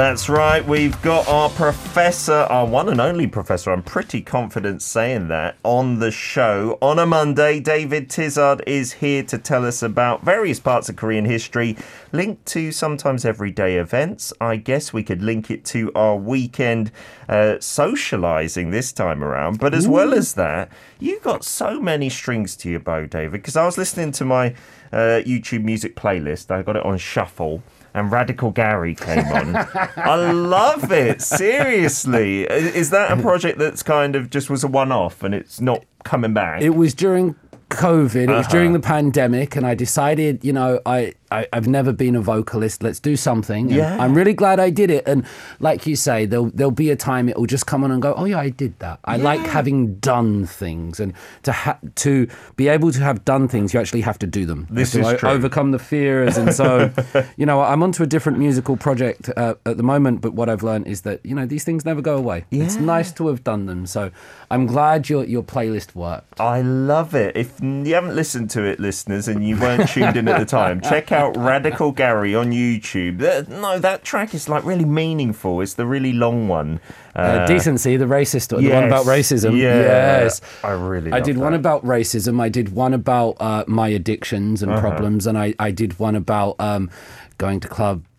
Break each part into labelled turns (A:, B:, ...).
A: That's right, we've got our professor, our one and only professor, I'm pretty confident saying that, on the show. On a Monday, David Tizard is here to tell us about various parts of Korean history, linked to sometimes everyday events. I guess we could link it to our weekend uh, socializing this time around. But as well as that, you've got so many strings to your bow, David, because I was listening to my uh, YouTube music playlist, I got it on shuffle and Radical Gary came on. I love it. Seriously. Is that a project that's kind of just was a one off and it's not coming back?
B: It was during COVID, it was
A: Uh-huh.
B: during the pandemic, and I decided, you know, I, I, I've never been a vocalist. Let's do something. And
A: Yeah.
B: I'm really glad I did it. And like you say, there'll, there'll be a time it will just come on and go, oh, yeah, I did that. I like having done things. And to, ha- to be able to have done things, you actually have to do them.
A: This
B: have
A: is
B: o-
A: true.
B: overcome the fears. And so, you know, I'm onto a different musical project uh, at the moment, but what I've learned is that, you know, these things never go away.
A: Yeah.
B: It's nice to have done them. So I'm glad your, your playlist worked.
A: I love it. If you haven't listened to it, listeners, and you weren't tuned in at the time, check out Radical Gary on YouTube. That- no, that track is like really meaningful. It's the really long one.
B: Uh, decency, the racist, the one about racism.
A: yeah.
B: yes,
A: I really
B: I did one about racism. I did one about uh, my addictions
A: Uh-huh.
B: and problems, and I, I did one about um, going to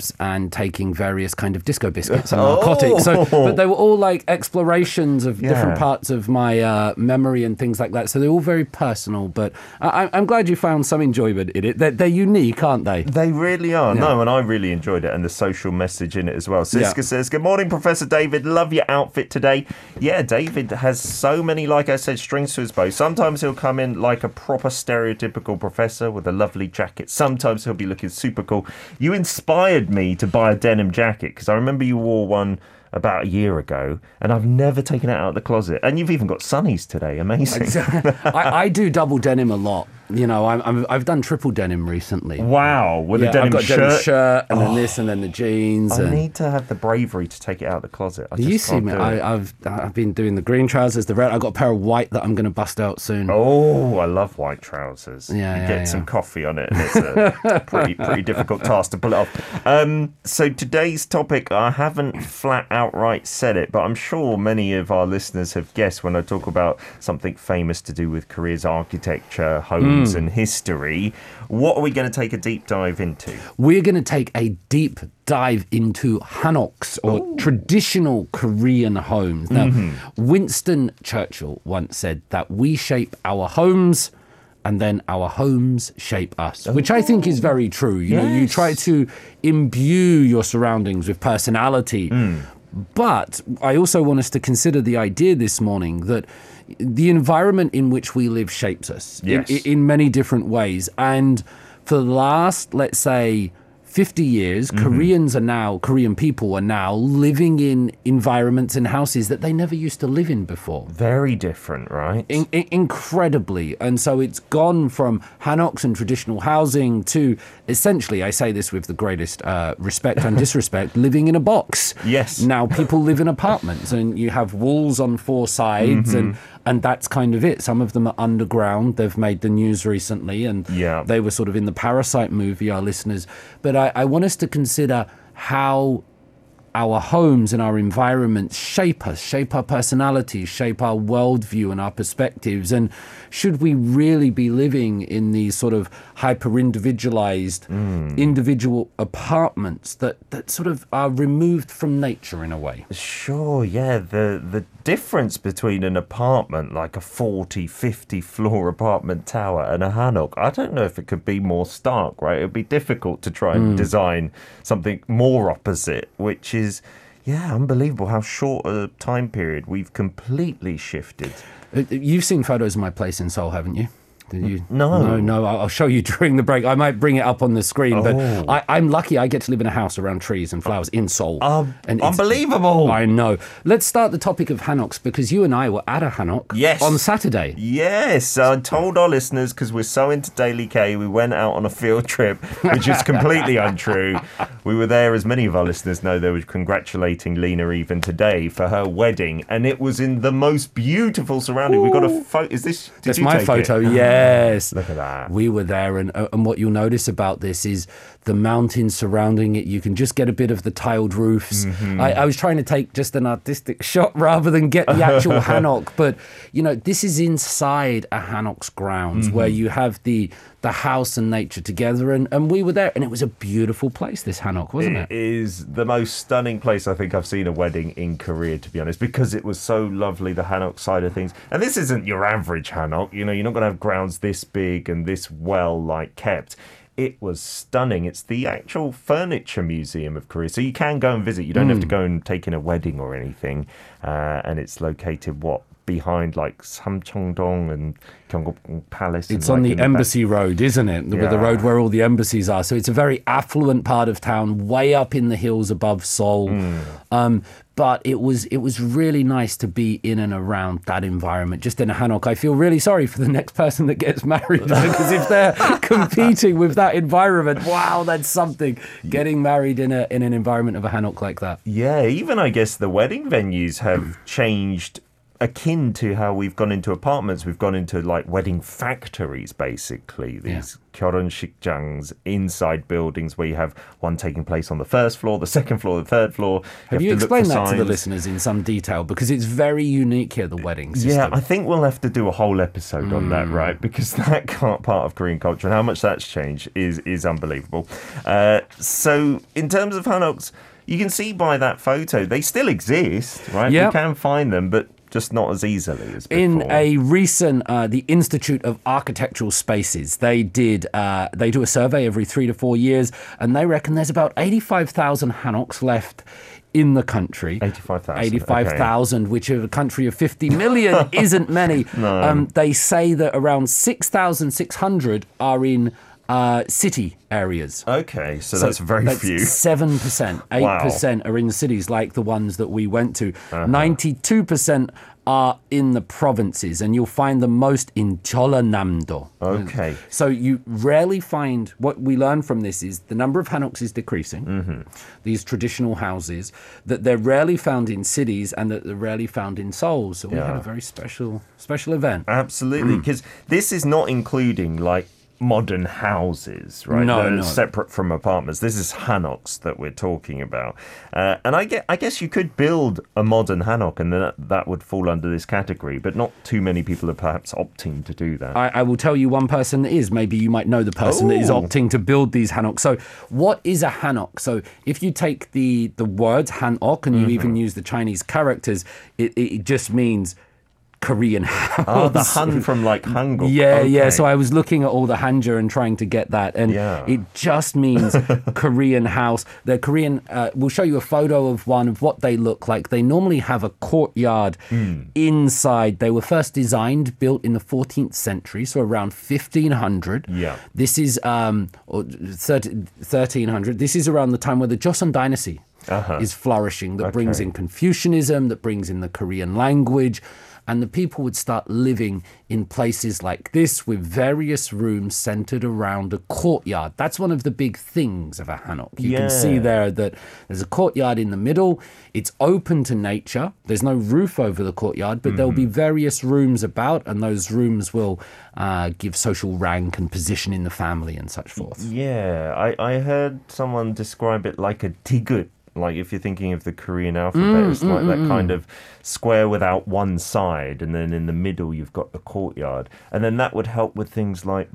B: clubs and taking various kind of disco biscuits and narcotics. So, but they were all like explorations of different parts of my uh, memory and things like that. So they're all very personal. But I, I'm glad you found some enjoyment in it. They're, they're unique, aren't they?
A: They really are. No, and I really enjoyed it and the social message in it as well. Siska
B: Yeah.
A: says, Good morning, Professor David. Love your outfit today. Yeah, David has so many, like I said, strings to his bow. Sometimes he'll come in like a proper stereotypical professor with a lovely jacket. Sometimes he'll be looking super cool. You inspired me to buy a denim jacket because I remember you wore one about a year ago and I've never taken it out of the closet. And you've even got sunnies today. Amazing.
B: I, I do double denim a lot. You know, I'm, I'm, I've done triple denim recently.
A: wow. With a denim
B: I've got
A: shirt. Oh.
B: denim shirt and then this and then the jeans.
A: I
B: and
A: need to have the bravery to take it out of the closet. I
B: you see me. I, I've I've been doing the green trousers, the red. I've got a pair of white that I'm going to bust out soon.
A: Oh, I love white trousers.
B: Yeah,
A: you
B: yeah,
A: get
B: yeah.
A: some coffee on it, and it's a pretty pretty difficult task to pull it off. Um, so today's topic, I haven't flat outright said it, but I'm sure many of our listeners have guessed when I talk about something famous to do with Korea's architecture,
B: Hmm.
A: and history. What are we going to take a deep dive into?
B: We're going to take a deep dive into hanoks or traditional Korean homes. Now,
A: Mm-hmm.
B: Winston Churchill once said that we shape our homes. And then our homes shape us, which I think is very true. You know, you try to imbue your surroundings with personality.
A: Mm.
B: But I also want us to consider the idea this morning that the environment in which we live shapes us in-
A: Yes.
B: in, in many different ways. And for the last, let's say, 50 years,
A: Mm-hmm.
B: Koreans are now, Korean people are now living in environments and houses that they never used to live in before.
A: Very different, right?
B: In, in- incredibly. And so it's gone from hanoks and traditional housing to essentially, I say this with the greatest uh, respect and disrespect, living in a box.
A: Yes.
B: Now people live in apartments and you have walls on four sides and, and that's kind of it. Some of them are underground. They've made the news recently and
A: Yeah.
B: they were sort of in the Parasite movie, our listeners. But I, I want us to consider how our homes and our environments shape us, shape our personalities, shape our worldview and our perspectives. And should we really be living in these sort of hyper individualized mm. individual apartments that, that sort of are removed from nature in a way?
A: Sure, yeah. The the difference between an apartment like a 40, 50 floor apartment tower and a hanok, I don't know if it could be more stark, right? It would be difficult to try and mm. design something more opposite, which is yeah, unbelievable how short a time period we've completely shifted.
B: Uh, You've seen photos of my place in Seoul, haven't you? You?
A: No.
B: no, no. I'll show you during the break. I might bring it up on the screen, but
A: Oh.
B: I, I'm lucky. I get to live in a house around trees and flowers in Seoul.
A: Um,
B: and
A: unbelievable.
B: I know. Let's start the topic of Hanoks because you and I were at a Hanok
A: Yes.
B: on Saturday.
A: Yes, I told our listeners because we're so into Daily K, we went out on a field trip, which is completely untrue. We were there, as many of our listeners know, they were congratulating Lena even today for her wedding, and it was in the most beautiful surrounding. We got a photo. Is this? Did
B: That's
A: you
B: my photo.
A: It?
B: Yes.
A: Look at that.
B: We were there, and uh, and what you'll notice about this is the mountains surrounding it. You can just get a bit of the tiled roofs.
A: Mm-hmm.
B: I, I was trying to take just an artistic shot rather than get the actual Hanok, but you know, this is inside a Hanok's grounds where
A: Mm-hmm.
B: you have the the house and nature together, and and we were there, and it was a beautiful place. This Hanok, wasn't
A: It
B: it?
A: is the most stunning place I think I've seen a wedding in Korea, to be honest, because it was so lovely, the Hanok side of things. And this isn't your average Hanok, you know, you're not going to have grounds this big and this well, like, kept. It was stunning. It's the actual furniture museum of Korea. So you can go and visit. You don't have to go and take in a wedding or anything. Uh, and it's located, what, behind like Samcheongdong and Gyeongbokgung Palace. and,
B: It's on
A: like,
B: the
A: back-
B: Embassy Road, isn't it? The, the road where all the embassies are. So it's a very affluent part of town, way up in the hills above Seoul.
A: Hmm.
B: Um, but it was it was really nice to be in and around that environment, just in a Hanok. I feel really sorry for the next person that gets married because if they're competing with that environment, wow, that's something. Getting married in a in an environment of a Hanok like that.
A: Yeah, even I guess the wedding venues have changed akin to how we've gone into apartments, we've gone into like wedding factories, basically. These yeah. Shikjangs inside buildings where you have one taking place on the first floor, the second floor, the third floor.
B: Have you,
A: have you
B: explained that signs. to the listeners in some detail? Because it's very unique here, the wedding system.
A: Yeah, I think we'll have to do a whole episode mm. on that, mm. right? Because that part of Korean culture and how much that's changed is, is unbelievable. Uh, so, in terms of Hanok's you can see by that photo they still exist, right?
B: Yep.
A: You can find them, but just not as easily as before.
B: in a recent uh, the institute of architectural spaces they did uh, they do a survey every three to four years and they reckon there's about 85000 hanoks left in the country.
A: 85,000,
B: 85,000 which in a country of 50 million isn't many. Um, they say that around 6600 are in uh, city areas
A: okay, so, that's very few.
B: Seven percent, eight percent are in cities, like the ones that we went to.
A: Uh-huh.
B: 92 percent are in the provinces, and you'll find the most in Cholanamdo.
A: Okay.
B: So you rarely find what we learn from this is the number of hanoks is decreasing.
A: Mm-hmm.
B: These traditional houses that they're rarely found in cities and that they're rarely found in Seoul. So we had a very special special event.
A: Absolutely,
B: Mm.
A: because this is not including like modern houses, right?
B: No, no.
A: separate from apartments. This is hanoks that we're talking about, uh, and I get, I guess you could build a modern hanok, and then that, that would fall under this category. But not too many people are perhaps opting to do that.
B: I, I will tell you one person that is. Maybe you might know the person that is opting to build these hanoks. So, what is a hanok? So, if you take the the word hanok and you
A: Mm-hmm.
B: even use the Chinese characters, it, it just means Korean house.
A: oh, the Han from like Hangul.
B: Yeah, yeah. So I was looking at all the hanja and trying to get that, and
A: Yeah.
B: it just means Korean house. The Korean. Uh, we'll show you a photo of one of what they look like. They normally have a courtyard
A: Hmm.
B: inside. They were first designed, built in the 14th century, so around 1500.
A: Yeah.
B: This is um, or 13, 1300. This is around the time where the Joseon dynasty
A: Uh-huh.
B: is flourishing. That brings in Confucianism. That brings in the Korean language. And the people would start living in places like this with various rooms centered around a courtyard. That's one of the big things of a Hanok. You can see there that there's a courtyard in the middle. It's open to nature. There's no roof over the courtyard, but there'll be
A: Mm-hmm.
B: various rooms about, and those rooms will uh, give social rank and position in the family and such forth.
A: Yeah, I, I heard someone describe it like a tigut. Like if you're thinking of the Korean alphabet,
B: Mm,
A: it's like that kind of square without one side, and then in the middle you've got the courtyard, and then that would help with things like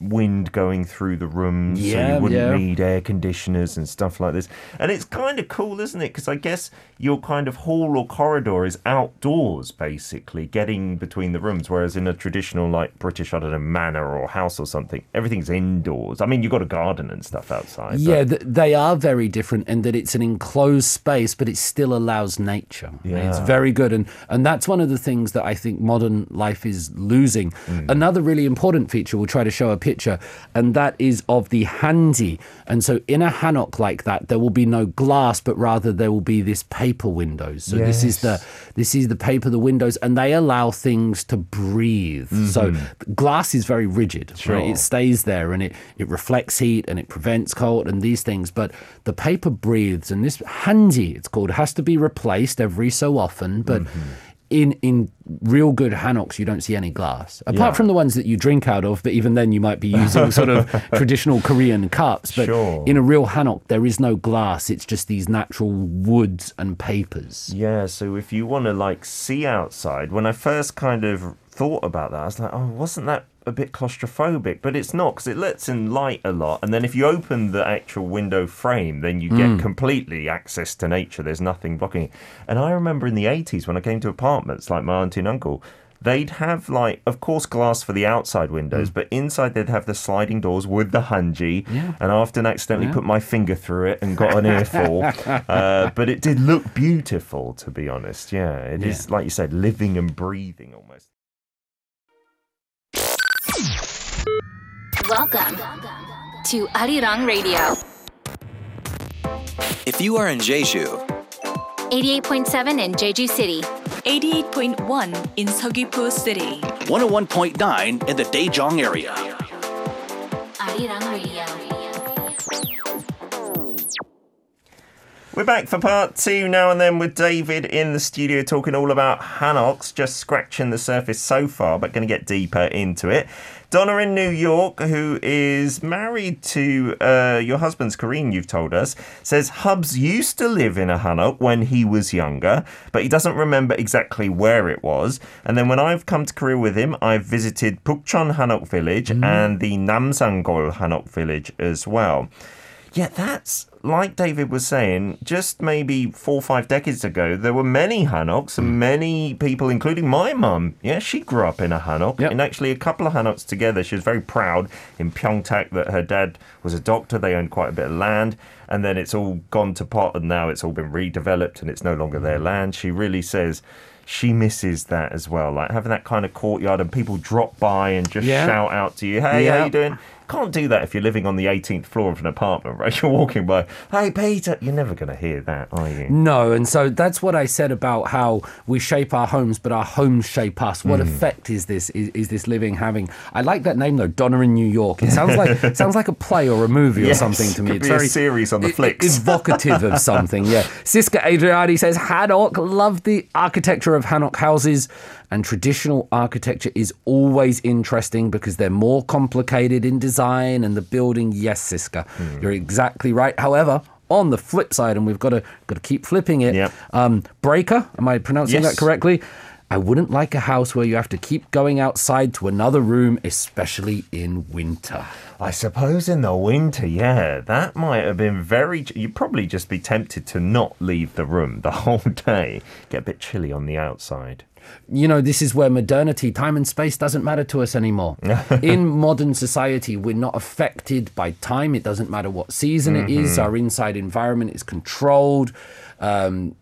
A: wind going through the rooms, so you wouldn't
B: yeah.
A: need air conditioners and stuff like this. And it's kind of cool, isn't it? Because I guess your kind of hall or corridor is outdoors, basically, getting between the rooms. Whereas in a traditional, like British, I don't know, manor or house or something, everything's indoors. I mean, you've got a garden and stuff outside. but-
B: Yeah, th- they are very different in that it's an enclosed space, but it still allows nature.
A: Yeah.
B: It's very good, and and that's one of the things that I think modern life is losing.
A: Mm.
B: Another really important feature, we'll try to show a picture, and that is of the hanji. And so, in a hanok like that, there will be no glass, but rather there will be this paper windows. So this is the this is the paper, the windows, and they allow things to breathe. So mm-hmm. glass is very rigid. Right? It stays there and it, it reflects heat and it prevents cold and these things. But the paper breathes, and this hanji, it's called, has to be replaced every so often. But mm-hmm. In in real good hanoks, you don't see any glass, apart
A: Yeah.
B: from the ones that you drink out of. But even then, you might be using sort of traditional Korean cups. But
A: Sure.
B: in a real hanok, there is no glass. It's just these natural woods and papers.
A: Yeah, so if you want to like see outside, when I first kind of thought about that, I was like, oh, wasn't that a bit claustrophobic? But it's not because it lets in light a lot. And then if you open the actual window frame, then you get completely access to nature. There's nothing blocking it. And I remember in the 80s when I came to apartments like my auntie and uncle, they'd have like of course glass for the outside windows but inside they'd have the sliding doors with the hanji
B: Yeah.
A: and i often accidentally put my finger through it and got an earful uh, but it did look beautiful to be honest yeah it is
B: Yeah.
A: like you said living and breathing almost
C: Welcome to Arirang Radio,
D: If you are in Jeju,
C: 88.7 in Jeju City,
E: 88.1 in Seogwipo City.
F: 101.9 in the Daejeong area.
C: Arirang Radio.
A: We're back for part two now and then with David in the studio talking all about Hanoks, just scratching the surface so far, but going to get deeper into it. Donna in New York, who is married to uh, your husband's Korean, you've told us, says Hubs used to live in a Hanok when he was younger, but he doesn't remember exactly where it was. And then when I've come to Korea with him, I've visited Bukchon Hanok village and the Namsangol Hanok village as well. Yeah, that's like David was saying, just maybe four or five decades ago, there were many Hanoks and hmm. many people, including my mum. Yeah, she grew up in a Hanok,
B: Yep.
A: and actually a couple of Hanoks together. She was very proud in Pyeongtaek that her dad was a doctor. They owned quite a bit of land, and then it's all gone to pot, and now it's all been redeveloped, and it's no longer their hmm. land. She really says. She misses that as well, like having that kind of courtyard and people drop by and just
B: Yeah.
A: shout out to you, "Hey,
B: Yeah.
A: how you doing?" Can't do that if you're living on the 18th floor of an apartment, right? You're walking by, hey, Peter. You're never going to hear that, are you?
B: No, and so that's what I said about how we shape our homes, but our homes shape us. What
A: Hmm.
B: effect is this? Is, is this living having? I like that name though, Donna in New York. It sounds like it sounds like a play or a movie or something to me.
A: be a series on the
B: e-
A: flicks.
B: evocative of something. Yeah, Siska Adriani says Hanok love the architecture of Hanok houses. And traditional architecture is always interesting because they're more complicated in design and the building. Yes, Siska,
A: Hmm.
B: you're exactly right. However, on the flip side, and we've got to got to keep flipping it.
A: Yep.
B: Um, Breaker, am I pronouncing
A: Yes.
B: that correctly? I wouldn't like a house where you have to keep going outside to another room, especially in winter.
A: I suppose in the winter, yeah, that might have been very. You'd probably just be tempted to not leave the room the whole day. Get a bit chilly on the outside.
B: You know, this is where modernity, time and space doesn't matter to us anymore. In modern society, we're not affected by time. It doesn't matter what season it
A: Mm-hmm.
B: is. Our inside environment is controlled. Um,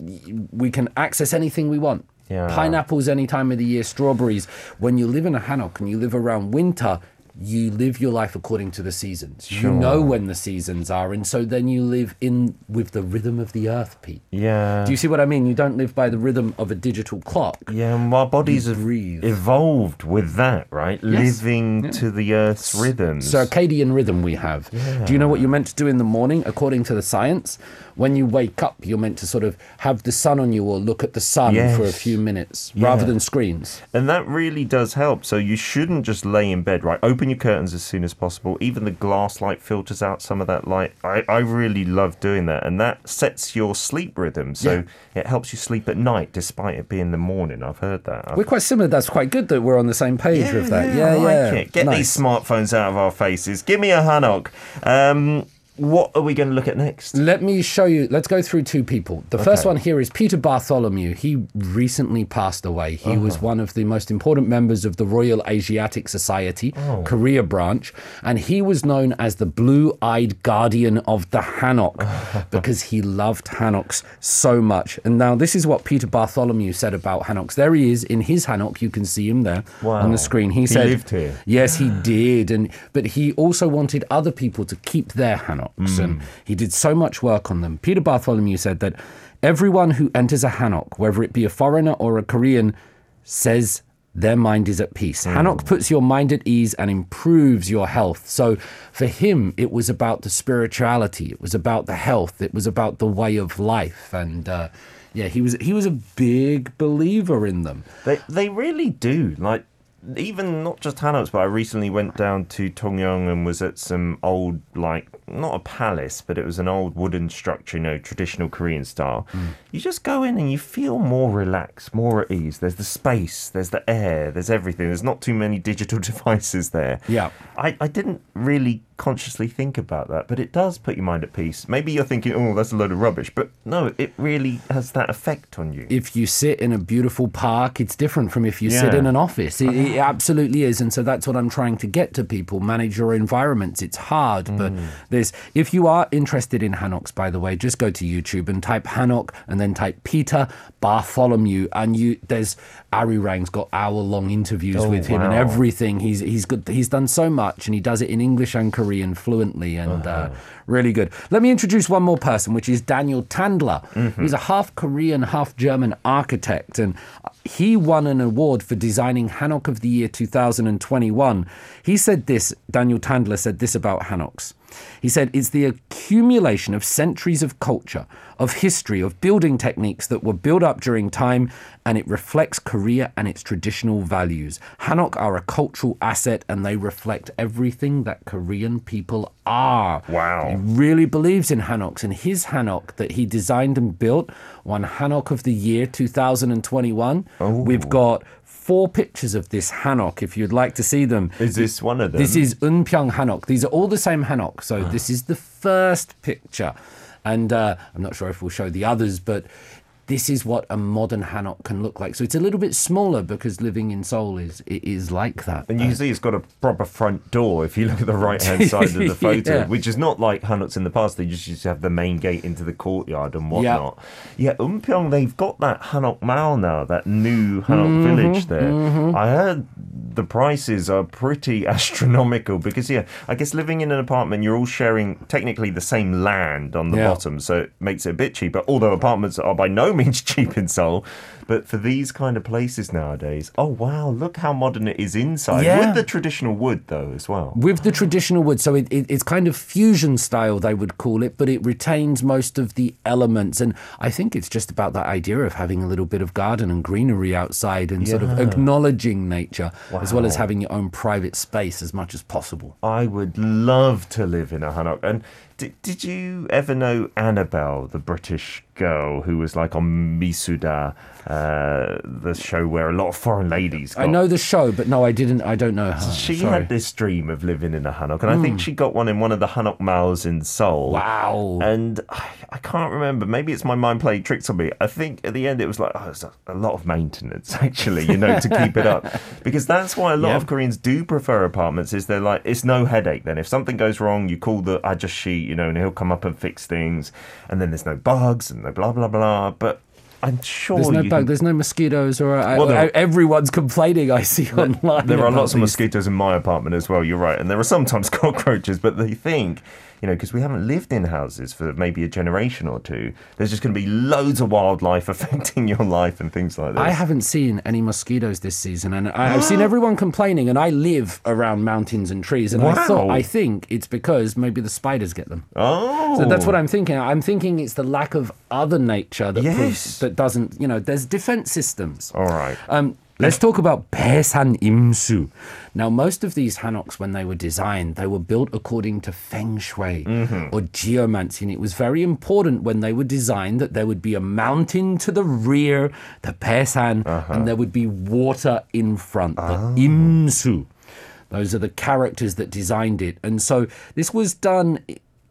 B: we can access anything we want.
A: Yeah.
B: Pineapples any time of the year, strawberries. When you live in a hanok and you live around winter, you live your life according to the seasons. You know when the seasons are, and so then you live in with the rhythm of the earth, Pete.
A: Yeah.
B: Do you see what I mean? You don't live by the rhythm of a digital clock.
A: yeah, and our bodies have evolved with that, right?
B: Yes.
A: Living to the Earth's rhythms.
B: So circadian rhythm we have. Yeah. Do you know what you're meant to do in the morning according to the science? When you wake up, you're meant to sort of have the sun on you or look at the sun for a few minutes rather than screens.
A: And that really does help. So you shouldn't just lay in bed, right? Open open your curtains as soon as possible. Even the glass light filters out some of that light. I, I really love doing that, and that sets your sleep rhythm. So it helps you sleep at night, despite it being the morning. I've heard that. I've
B: We're quite similar. That's quite good that we're on the same page with that. Yeah,
A: I
B: yeah.
A: it. Get
B: Nice.
A: these smartphones out of our faces. Give me a Hanok. Um, what are we going to look at next?
B: Let me show you. Let's go through two people. The first one here is Peter Bartholomew. He recently passed away. He
A: Uh-huh.
B: was one of the most important members of the Royal Asiatic Society,
A: Oh.
B: Korea branch, and he was known as the blue eyed guardian of the Hanok because he loved Hanoks so much. And now, this is what Peter Bartholomew said about Hanoks. There he is in his Hanok. You can see him there on the screen. He,
A: He
B: said,
A: lived here.
B: Yes, he did, and but he also wanted other people to keep their Hanoks,
A: Mm.
B: and he did so much work on them. Peter Bartholomew said that everyone who enters a Hanok, whether it be a foreigner or a Korean, says their mind is at peace.
A: Mm.
B: Hanok puts your mind at ease and improves your health. So for him, it was about the spirituality, it was about the health, it was about the way of life, and. Uh, yeah, he was he was a big believer in them.
A: They they really do. Like even not just Hanoks, but I recently went down to Tongyeong and was at some old like not a palace, but it was an old wooden structure, you know, traditional Korean style. Mm. You just go in and you feel more relaxed, more at ease. There's the space, there's the air, there's everything. There's not too many digital devices there.
B: Yeah.
A: I, I didn't really consciously think about that, but it does put your mind at peace. Maybe you're thinking, oh, that's a load of rubbish, but no, it really has that effect on you.
B: if you sit in a beautiful park, it's different from if you sit in an office. It, it uh-huh. absolutely is. And so that's what I'm trying to get to people. Manage your environments. It's hard, but mm. there's, if you are interested in Hanoks, by the way, just go to YouTube and type Hanok and then type Peter Bartholomew. And you, there's, Arirang's got hour long interviews
A: Oh,
B: with him and everything. He's, he's good. He's done so much and he does it in English and Korean fluently and, uh, really good. Let me introduce one more person, which is Daniel Tandler. He's a half Korean, half German architect, and he won an award for designing Hanok of the Year 2021. He said this, Daniel Tandler said this about Hanoks. He said, It's the accumulation of centuries of culture, of history, of building techniques that were built up during time, and it reflects Korea and its traditional values. Hanok are a cultural asset and they reflect everything that Korean people are.
A: Wow.
B: He really believes in Hanoks, and his Hanok that he designed and built won Hanok of the Year 2021. We've oh. got four pictures of this Hanok if you'd like to see them.
A: Is this one of them?
B: This is Eunpyeong Hanok. These are all the same Hanok. So this is the first picture. And uh, I'm not sure if we'll show the others, but this is what a modern Hanok can look like. So it's a little bit smaller because living in Seoul is it is like that.
A: And you can see it's got a proper front door if you look at the right hand side of the photo,
B: Yeah.
A: which is not like Hanoks in the past. They just used to have the main gate into the courtyard and whatnot. Yeah, Eunpyeong, they've got that Hanok Mall now, that new Hanok
B: Mm-hmm,
A: village there. I heard the prices are pretty astronomical because, yeah, I guess living in an apartment, you're all sharing technically the same land on the
B: Yeah.
A: bottom, so it makes it a bit cheaper. Although apartments are by no means cheap in Seoul. But for these kind of places nowadays, oh wow, look how modern it is inside.
B: Yeah.
A: With the traditional wood though as well.
B: with the traditional wood. So it, it, it's kind of fusion style, they would call it, but it retains most of the elements. And I think it's just about that idea of having a little bit of garden and greenery outside and sort of acknowledging nature, as well as having your own private space as much as possible.
A: I would love to live in a Hanok. And did, did you ever know Annabelle, the British girl who was like on Misuda, uh, the show where a lot of foreign ladies got
B: I know the show, but no, I didn't. I don't know her.
A: She
B: Sorry. Hmm.
A: had this dream of living in a Hanok, and I think she got one in one of the Hanok malls in Seoul.
B: Wow.
A: And I, I can't remember. Maybe it's my mind playing tricks on me. I think at the end it was like, oh, it's a, a lot of maintenance, actually, you know, to keep it up. Because that's why a lot
B: Yeah.
A: of Koreans do prefer apartments, is they're like, it's no headache then. If something goes wrong, you call the ajashi, you know, and he'll come up and fix things. And then there's no bugs and no blah, blah, blah. But I'm sure
B: There's no bug.
A: can-
B: There's no mosquitoes, or I,
A: Well, uh, there-
B: I- everyone's complaining. I see online.
A: There are lots of mosquitoes in my apartment as well. You're right, and there are sometimes cockroaches. But they think, you know, because we haven't lived in houses for maybe a generation or two, there's just going to be loads of wildlife affecting your life and things like that.
B: I haven't seen any mosquitoes this season, and I've seen everyone complaining. And I live around mountains and trees, and I thought I think it's because maybe the spiders get them.
A: Oh,
B: So that's what I'm thinking. I'm thinking it's the lack of other nature that proves- that doesn't. You know, there's defense systems.
A: All right.
B: Um, Let's talk about Baesan Imsu. Now, most of these hanoks, when they were designed, they were built according to feng shui mm-hmm. or geomancy. And it was very important when they were designed that there would be a mountain to the rear, the Baesan, uh-huh. and there would be water in front, the oh. Imsu. Those are the characters that designed it. And so this was done,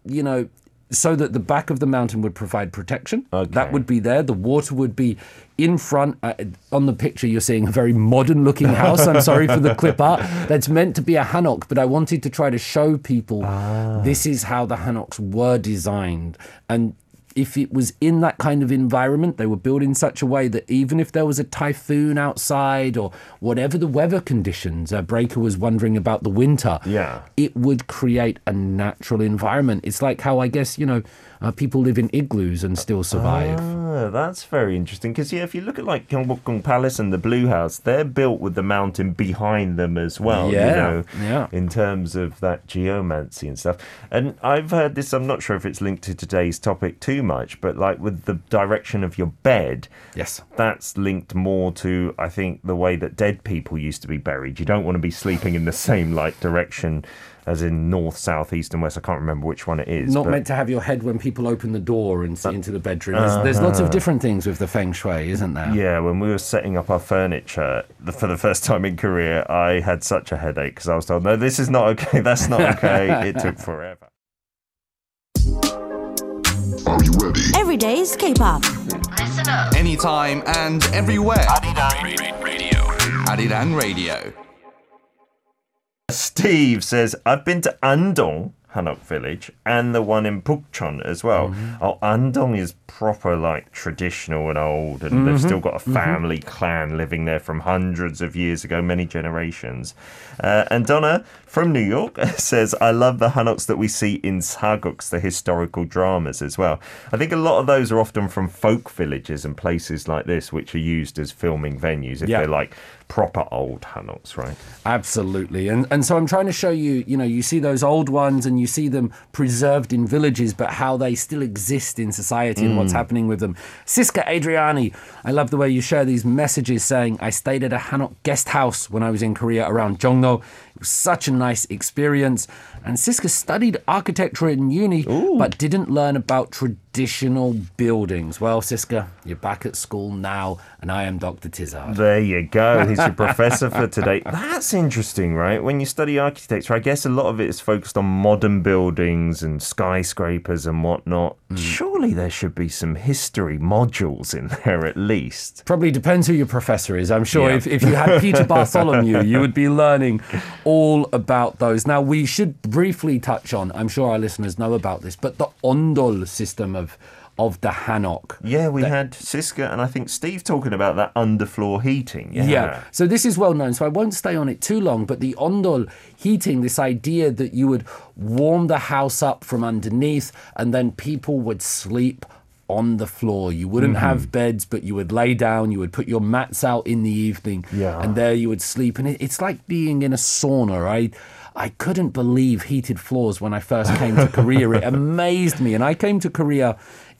B: you know, so that the back of the mountain would provide protection.
A: Okay.
B: That would be there. The water would be in front. Uh, on the picture, you're seeing a very modern looking house. I'm sorry for the clip art. That's meant to be a hanok, but I wanted to try to show people this is how the hanoks were designed. And if it was in that kind of environment, they were built in such a way that even if there was a typhoon outside or whatever the weather conditions, uh, Breaker was wondering about the winter,
A: Yeah.
B: it would create a natural environment. It's like how I guess, you know, uh, people live in igloos and still survive.
A: Ah, that's very interesting. Because yeah, if you look at like Gyeongbokgung Palace and the Blue House, they're built with the mountain behind them as well.
B: Yeah,
A: you know,
B: yeah.
A: In terms of that geomancy and stuff. And I've heard this. I'm not sure if it's linked to today's topic too much, but like with the direction of your bed.
B: Yes.
A: That's linked more to, I think, the way that dead people used to be buried. You don't want to be sleeping in the same like direction as in north, south, east, and west. I can't remember which one it is.
B: Not
A: but-
B: meant to have your head when people open the door and see uh, into the bedroom. There's, there's lots of uh-huh. different things with the feng shui, isn't there?
A: Yeah, when we were setting up our furniture the, for the first time in Korea, I had such a headache because I was told, no, this is not okay, that's not okay. it took forever.
D: Are you ready?
G: Every day is K-pop. Listen up.
H: Anytime and everywhere. Arirang Radio. Arirang Radio.
A: Steve says, I've been to Andong, Hanok village, and the one in Bukchon as well. Mm-hmm. Oh, Andong is proper, like, traditional and old, and they've mm-hmm. still got a mm-hmm. family clan living there from hundreds of years ago, many generations. Uh, and Donna from New York says, I love the Hanoks that we see in Sageuks, the historical dramas as well. I think a lot of those are often from folk villages and places like this, which are used as filming venues if
B: Yeah.
A: they're like proper old Hanoks, right?
B: Absolutely. And and so I'm trying to show you, you know, you see those old ones and you see them preserved in villages, but how they still exist in society and what's hmm. happening with them. Siska Adriani, I love the way you share these messages saying, I stayed at a Hanok guest house when I was in Korea around Jongno. It was such a nice experience. And Siska studied architecture in uni, but didn't learn about traditional buildings. Well, Siska, you're back at school now, and I am Dr. Tizard.
A: There you go. He's your professor for today. That's interesting, right? When you study architecture, I guess a lot of it is focused on modern buildings and skyscrapers and whatnot. Mm. Surely there should be some history modules in there at least.
B: Probably depends who your professor is. I'm sure
A: Yeah.
B: if, if you had Peter Bartholomew, you would be learning all about those. Now, we should briefly touch on, I'm sure our listeners know about this, but the Ondol system of, of the Hanok.
A: Yeah, we had Siska and I think Steve talking about that underfloor heating. Yeah.
B: Yeah. So this is well known, so I won't stay on it too long. But the ondol heating, this idea that you would warm the house up from underneath and then people would sleep on the floor. You wouldn't have mm-hmm. beds, but you would lay down, you would put your mats out in the evening,
A: Yeah.
B: and there you would sleep. And it, it's like being in a sauna, right? I couldn't believe heated floors when I first came to Korea. It amazed me. And I came to Korea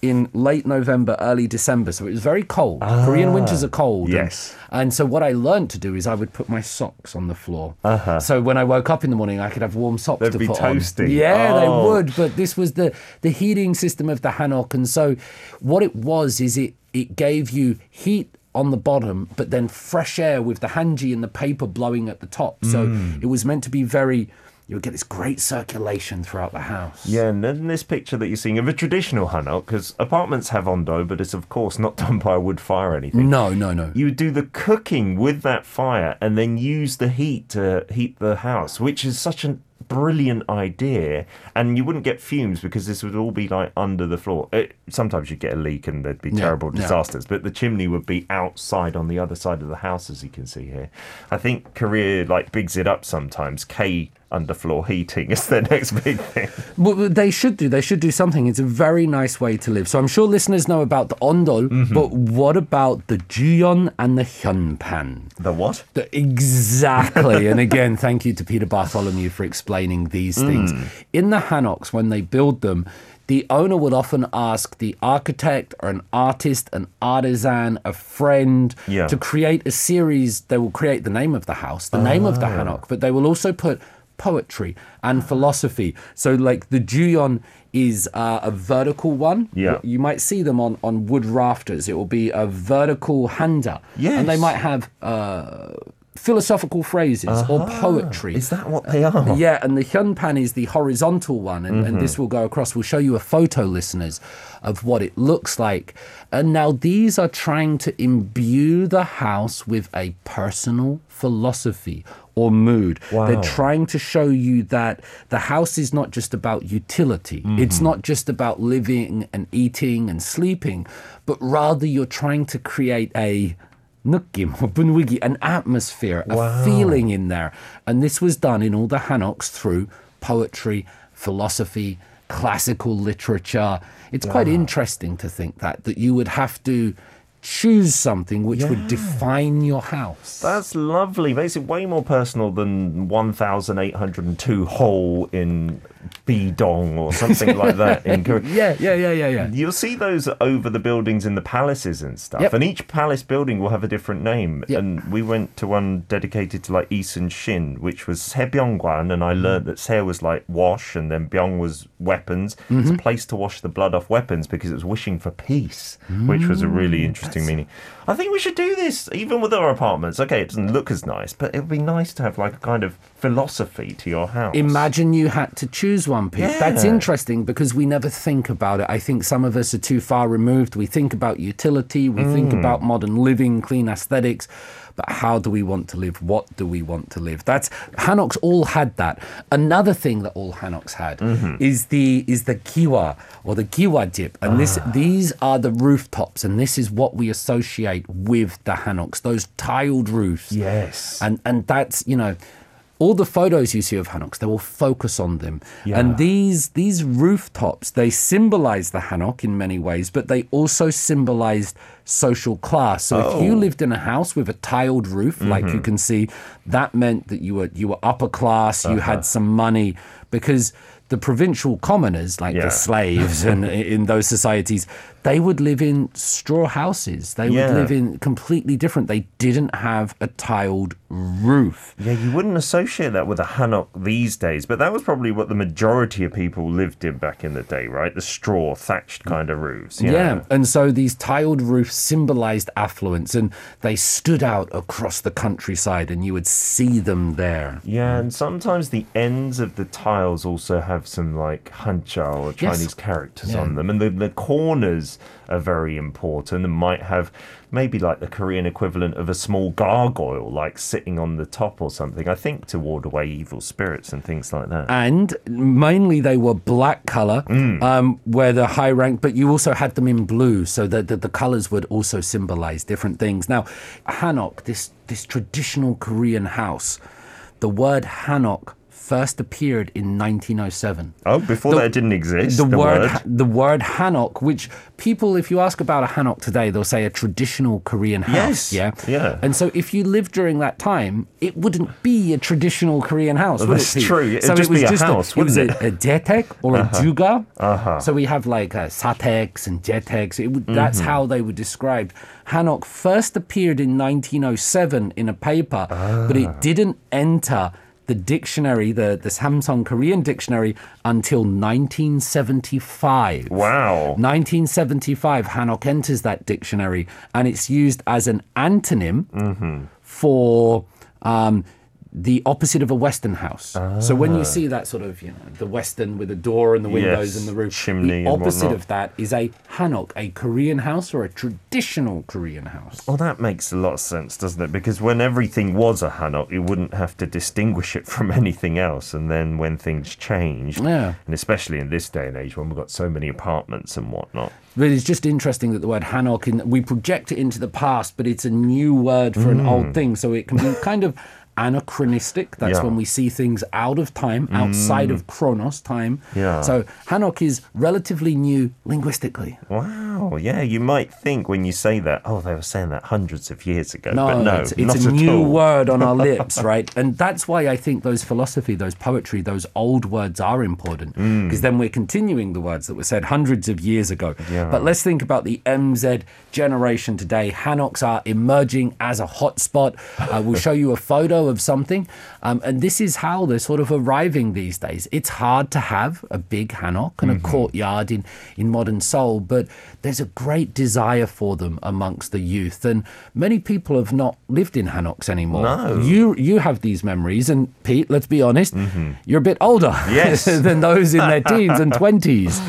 B: in late November, early December. So it was very cold. Korean winters are cold. and-
A: yes.
B: and so what I learned to do is I would put my socks on the floor. Uh-huh. So when I woke up in the morning, I could have warm socks
A: They'd
B: to
A: be
B: put
A: toasty.
B: on. Yeah,
A: Oh.
B: they would. But this was the the heating system of the Hanok, and so what it was is it it gave you heat on the bottom, but then fresh air with the hanji and the paper blowing at the top. So
A: Mm.
B: it was meant to be very. You would get this great circulation throughout the house.
A: Yeah, and then this picture that you're seeing of a traditional hanok, because apartments have ondol, but it's of course not done by a wood fire or anything.
B: No, no, no.
A: You would do the cooking with that fire and then use the heat to heat the house, which is such a brilliant idea. And you wouldn't get fumes because this would all be like under the floor. It, sometimes you'd get a leak and there'd be
B: Yeah,
A: terrible
B: yeah.
A: disasters, but the chimney would be outside on the other side of the house, as you can see here. I think Korea like bigs it up sometimes. K underfloor heating is the next big thing.
B: Well, they should do. They should do something. It's a very nice way to live. So I'm sure listeners know about the ondol,
A: Mm-hmm.
B: but what about the juyeon and the hyunpan?
A: The what?
B: The- exactly. and again, thank you to Peter Bartholomew for explaining these things.
A: Mm.
B: In the hanoks, when they build them, the owner would often ask the architect or an artist, an artisan, a friend
A: Yeah.
B: to create a series. They will create the name of the house, the name of the hanok, but they will also put poetry and philosophy. So, like the Juyeon is uh, a vertical one.
A: Yeah.
B: You might see them on, on wood rafters. It will be a vertical handa. And they might have uh, philosophical phrases or poetry.
A: Is that what they are?
B: Yeah, and the hyunpan is the horizontal one, and, and this mm-hmm. will go across. We'll show you a photo, listeners, of what it looks like. And now these are trying to imbue the house with a personal philosophy or mood. They're trying to show you that the house is not just about utility, it's mm-hmm. not just about living and eating and sleeping, but rather you're trying to create a 느낌, 분위기, an atmosphere, a feeling in there. And this was done in all the Hanoks through poetry, philosophy, classical literature. It's quite interesting to think that that you would have to choose something which would define your house.
A: That's lovely. Makes it way more personal than 1,802 hole in Bidong or something like that in Korea.
B: yeah, yeah, yeah, yeah, yeah.
A: You'll see those over the buildings in the palaces and stuff.
B: Yep.
A: And each palace building will have a different name.
B: Yep.
A: And we went to one dedicated to like Yi Sun-shin, which was Sebyeonggwan. And I
B: Mm.
A: learned that Se was like wash and then Byong was weapons. It's
B: Mm-hmm.
A: a place to wash the blood off weapons because it was wishing for peace, which was a really
B: Mm,
A: meaning. I think we should do this even with our apartments. Okay, it doesn't look as nice, but it would be nice to have like a kind of philosophy to your house.
B: Imagine you had to choose one, Pete. That's interesting because we never think about it. I think some of us are too far removed. We think about utility, we think
A: Mm.
B: about modern living, clean aesthetics. But how do we want to live? What do we want to live? That's Hanoks all had that. Another thing that all Hanoks had
A: Mm-hmm.
B: is the is the kiwa or the kiwa dip, and this
A: Ah.
B: these are the rooftops, and this is what we associate with the Hanoks. Those tiled roofs.
A: Yes.
B: And and that's you know, all the photos you see of Hanoks, they will focus on them.
A: Yeah.
B: And these these rooftops, they symbolize the Hanok in many ways, but they also symbolized social class. So if you
A: Oh.
B: lived in a house with a tiled roof, like
A: Mm-hmm.
B: you can see, that meant that you were you were upper class, you
A: Uh-huh.
B: had some money because the provincial commoners, like
A: Yeah.
B: the slaves and in those societies, they would live in straw houses. They
A: Yeah.
B: would live in completely different. They didn't have a tiled roof.
A: Yeah, you wouldn't associate that with a hanok these days, but that was probably what the majority of people lived in back in the day, right? The straw thatched kind of roofs.
B: Yeah.
A: Yeah.
B: And so these tiled roofs symbolized affluence and they stood out across the countryside and you would see them there.
A: Yeah, and sometimes the ends of the tiles also have some like hanja or
B: Yes.
A: Chinese characters
B: Yeah.
A: on them, and the, the corners are very important and might have maybe like the Korean equivalent of a small gargoyle, like sitting on the top or something. I think to ward away evil spirits and things like that.
B: And mainly they were black color,
A: Mm.
B: um, where the high rank, but you also had them in blue, so that the, the colors would also symbolize different things. Now, Hanok, this, this traditional Korean house, the word Hanok first appeared in 1907.
A: oh, before
B: the-
A: that it didn't exist.
B: the,
A: The,
B: word,
A: word.
B: the word hanok, which people, if you ask about a hanok today, they'll say a traditional Korean house.
A: Yes,
B: Yeah,
A: yeah.
B: And so, if you lived during that time, it wouldn't be a traditional Korean house. Would
A: that's
B: it,
A: true. It'd
B: so
A: just
B: it was
A: be a
B: just
A: house,
B: it was
A: wouldn't
B: a, a jetek or a juga.
A: Uh-huh.
B: So we have like uh, sateks and jeteks. It would, That's
A: Mm-hmm.
B: how they were described. Hanok first appeared in 1907 in a paper, but
A: Ah.
B: it didn't enter the dictionary, the, the Samsung Korean dictionary, until 1975.
A: Wow.
B: 1975, Hanok enters that dictionary, and it's used as an antonym
A: Mm-hmm.
B: for um, the opposite of a Western house. So when
A: Ah.
B: you see that sort of, you know, the Western with the door and the windows
A: Yes,
B: and the roof,
A: chimney
B: the opposite of that is a Hanok, a Korean house or a traditional Korean house.
A: Well, that makes a lot of sense, doesn't it? Because when everything was a hanok, you wouldn't have to distinguish it from anything else. And then when things changed,
B: Yeah.
A: and especially in this day and age when we've got so many apartments and whatnot.
B: But it's just interesting that the word Hanok, in, we project it into the past, but it's a new word for an old thing. So it can be kind of anachronistic. That's
A: Yeah. Mm.
B: when we see things out of time, outside of chronos time.
A: Yeah.
B: So Hanok is relatively new linguistically.
A: Wow, yeah, you might think when you say that, oh, they were saying that hundreds of years ago.
B: No,
A: but no,
B: it's, it's
A: not
B: a new
A: all.
B: word on our lips, right? And that's why I think those philosophy, those poetry, those old words are important
A: Mm.
B: because then we're continuing the words that were said hundreds of years ago.
A: Yeah.
B: But let's think about the MZ generation today. Hanoks are emerging as a hotspot. Uh, we'll show you a photo of something. Um, and this is how they're sort of arriving these days. It's hard to have a big Hanok and
A: Mm-hmm.
B: a courtyard in, in modern Seoul, but there's a great desire for them amongst the youth. And many people have not lived in Hanoks anymore.
A: No.
B: You, you have these memories. And Pete, let's be honest, you're a bit older
A: Mm-hmm. Yes.
B: than those in their teens and 20s.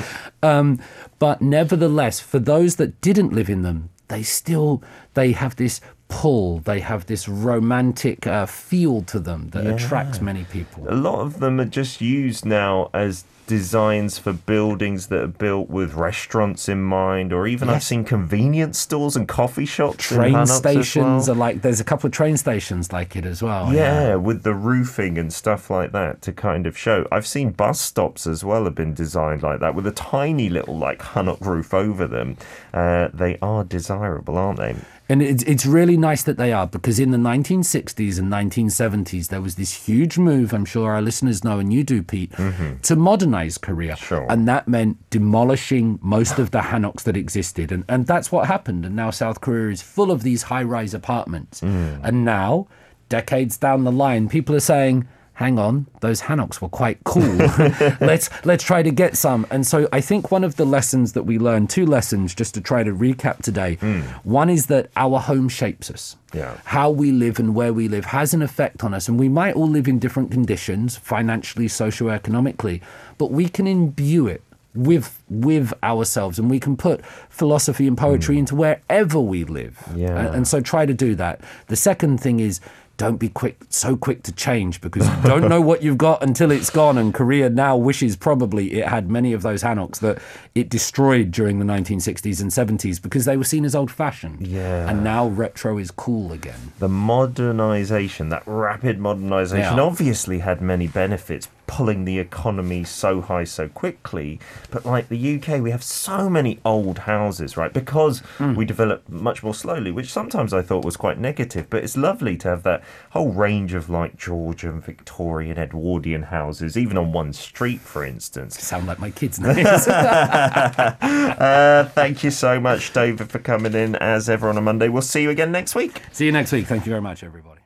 B: Um, but nevertheless, for those that didn't live in them, they still they have this pull. They have this romantic uh, feel to them that attracts many people.
A: A lot of them are just used now as designs for buildings that are built with restaurants in mind, or even I've seen convenience stores and coffee shops. in
B: Train stations
A: well.
B: are like there's a couple of train stations like it as well.
A: Yeah, with the roofing and stuff like that to kind of show. I've seen bus stops as well have been designed like that with a tiny little like Hanok roof over them. Uh, they are desirable, aren't they?
B: And it's, it's really nice that they are because in the 1960s and 1970s, there was this huge move, I'm sure our listeners know, and you do, Pete, mm-hmm. to modernize Korea.
A: Sure.
B: And that meant demolishing most of the Hanoks that existed. And, and that's what happened. And now South Korea is full of these high rise apartments. Mm. And now, decades down the line, people are saying, hang on, those Hanoks were quite cool. let's let's try to get some. And so I think one of the lessons that we learned, two lessons just to try to recap today. Hmm. One is that our home shapes us.
A: Yeah.
B: How we live and where we live has an effect on us. And we might all live in different conditions, financially, socioeconomically, but we can imbue it with with ourselves and we can put philosophy and poetry hmm. into wherever we live.
A: Yeah.
B: And, and so try to do that. The second thing is don't be quick so quick to change because you don't know what you've got until it's gone and Korea now wishes probably it had many of those Hanoks that it destroyed during the 1960s and 70s because they were seen as old fashioned.
A: Yeah.
B: And now retro is cool again.
A: The modernization, that rapid modernization,
B: Yeah.
A: obviously had many benefits, pulling the economy so high so quickly. But like the UK, we have so many old houses, right? Because we develop much more slowly, which sometimes I thought was quite negative. But it's lovely to have that whole range of like Georgian, Victorian, Edwardian houses, even on one street, for instance.
B: Sound like my kids' names.
A: Uh, thank you so much, David, for coming in as ever on a Monday. We'll see you again next week.
B: See you next week. Thank you very much, everybody.